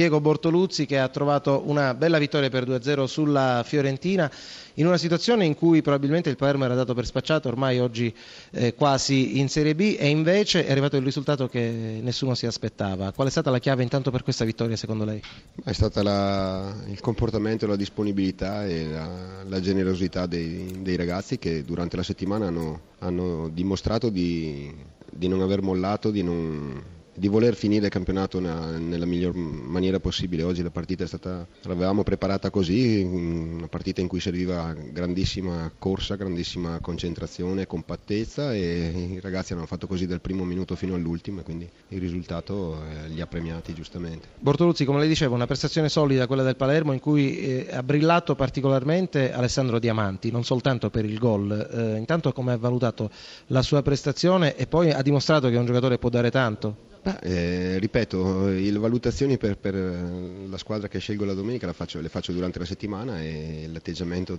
Diego Bortoluzzi che ha trovato una bella vittoria per 2-0 sulla Fiorentina in una situazione in cui probabilmente il Palermo era dato per spacciato ormai oggi eh, quasi in Serie B e invece è arrivato il risultato che nessuno si aspettava. Qual è stata la chiave intanto per questa vittoria secondo lei? È stata la, il comportamento, la disponibilità e la, la generosità dei, dei, ragazzi che durante la settimana hanno, hanno dimostrato di, di non aver mollato, di non di voler finire il campionato nella miglior maniera possibile. Oggi la partita è stata, l'avevamo preparata così, una partita in cui serviva grandissima corsa, grandissima concentrazione, compattezza e i ragazzi hanno fatto così dal primo minuto fino all'ultimo e quindi il risultato eh, li ha premiati giustamente. Bortoluzzi, come lei diceva, una prestazione solida quella del Palermo in cui eh, ha brillato particolarmente Alessandro Diamanti, non soltanto per il gol. Eh, intanto come ha valutato la sua prestazione e poi ha dimostrato che un giocatore può dare tanto? Beh, eh, ripeto, le valutazioni per, per, la squadra che scelgo la domenica faccio, le faccio durante la settimana e l'atteggiamento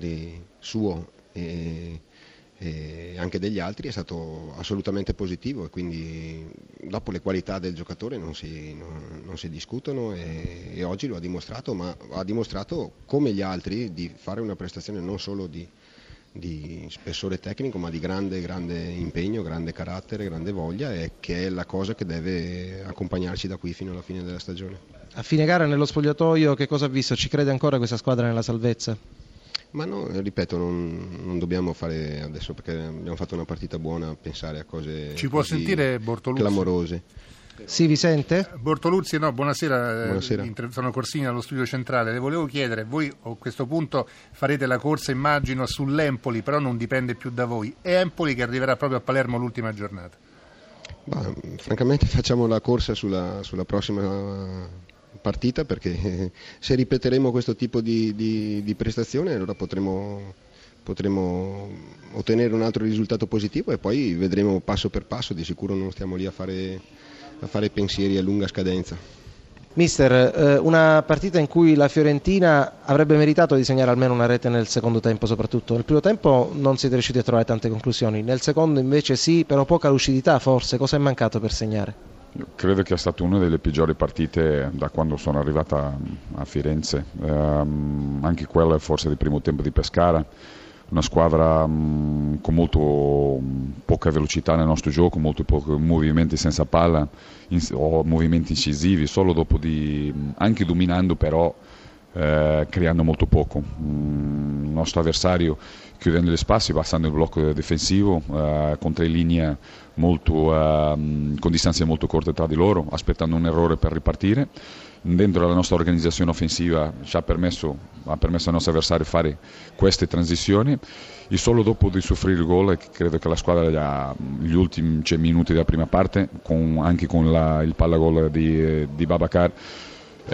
suo e, e, anche degli altri è stato assolutamente positivo e quindi dopo le qualità del giocatore non si, non, non si discutono e, e, oggi lo ha dimostrato, ma ha dimostrato come gli altri di fare una prestazione non solo di di spessore tecnico ma di grande, grande impegno, grande carattere, grande voglia e che è la cosa che deve accompagnarci da qui fino alla fine della stagione. A fine gara nello spogliatoio che cosa ha visto? Ci crede ancora questa squadra nella salvezza? Ma no, ripeto, non, non, dobbiamo fare adesso perché abbiamo fatto una partita buona pensare a cose Ci può sentire Bortoluzzi? clamorose. Sì, vi sente? Bortoluzzi, no, buonasera, eh, buonasera. sono Corsini allo studio centrale. Le volevo chiedere, voi a questo punto farete la corsa, immagino, sull'Empoli, però non dipende più da voi. È Empoli che arriverà proprio a Palermo l'ultima giornata? Bah, francamente facciamo la corsa sulla, sulla prossima partita perché se ripeteremo questo tipo di, di, di prestazione allora potremo, potremo, ottenere un altro risultato positivo e poi vedremo passo per passo, di sicuro non stiamo lì a fare a fare pensieri a lunga scadenza. Mister, eh, una partita in cui la Fiorentina avrebbe meritato di segnare almeno una rete nel secondo tempo soprattutto. Nel primo tempo non siete riusciti a trovare tante conclusioni, nel secondo invece sì, però poca lucidità forse. Cosa è mancato per segnare? Io credo che sia stata una delle peggiori partite da quando sono arrivata a Firenze, um, anche quella forse del primo tempo di Pescara una squadra mh, con molto mh, poca velocità nel nostro gioco, molto pochi movimenti senza palla o movimenti incisivi, solo dopo di, anche dominando però eh, creando molto poco. il nostro avversario chiudendo gli spazi, passando il blocco difensivo eh, con tre linee molto, eh, con distanze molto corte tra di loro, aspettando un errore per ripartire dentro la nostra organizzazione offensiva ci ha permesso, ha permesso ai nostri avversari di fare queste transizioni e solo dopo di soffrire il gol credo che la squadra gli ultimi cioè, minuti della prima parte con, anche con la, il pallagol di, di Babacar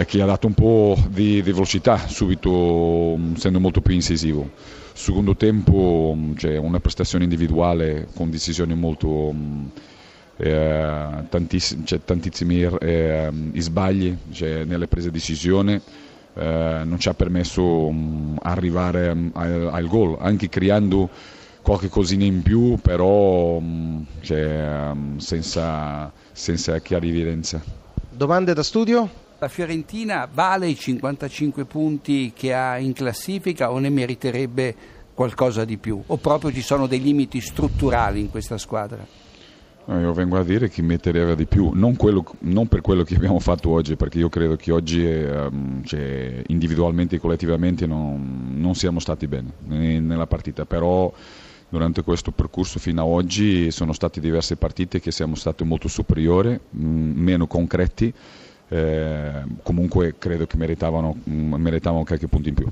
che ha dato un po' di, di velocità subito essendo molto più incisivo secondo tempo cioè, una prestazione individuale con decisioni molto eh, tantissimi, cioè, tantissimi eh, sbagli cioè, nelle prese di decisione. Eh, non ci ha permesso um, arrivare um, al, al gol, anche creando qualche cosina in più, però um, cioè, senza, senza chiara evidenza. Domande da studio? La Fiorentina vale i 55 punti che ha in classifica o ne meriterebbe qualcosa di più? O proprio ci sono dei limiti strutturali in questa squadra? Io vengo a dire che metterebbe di più, non, quello, non, per quello che abbiamo fatto oggi, perché io credo che oggi um, cioè, individualmente e collettivamente non, non, siamo stati bene nella partita, però durante questo percorso fino ad oggi sono state diverse partite che siamo stati molto superiori, mh, mm, meno concreti, eh, comunque credo che meritavano, mm, meritavano qualche punto in più.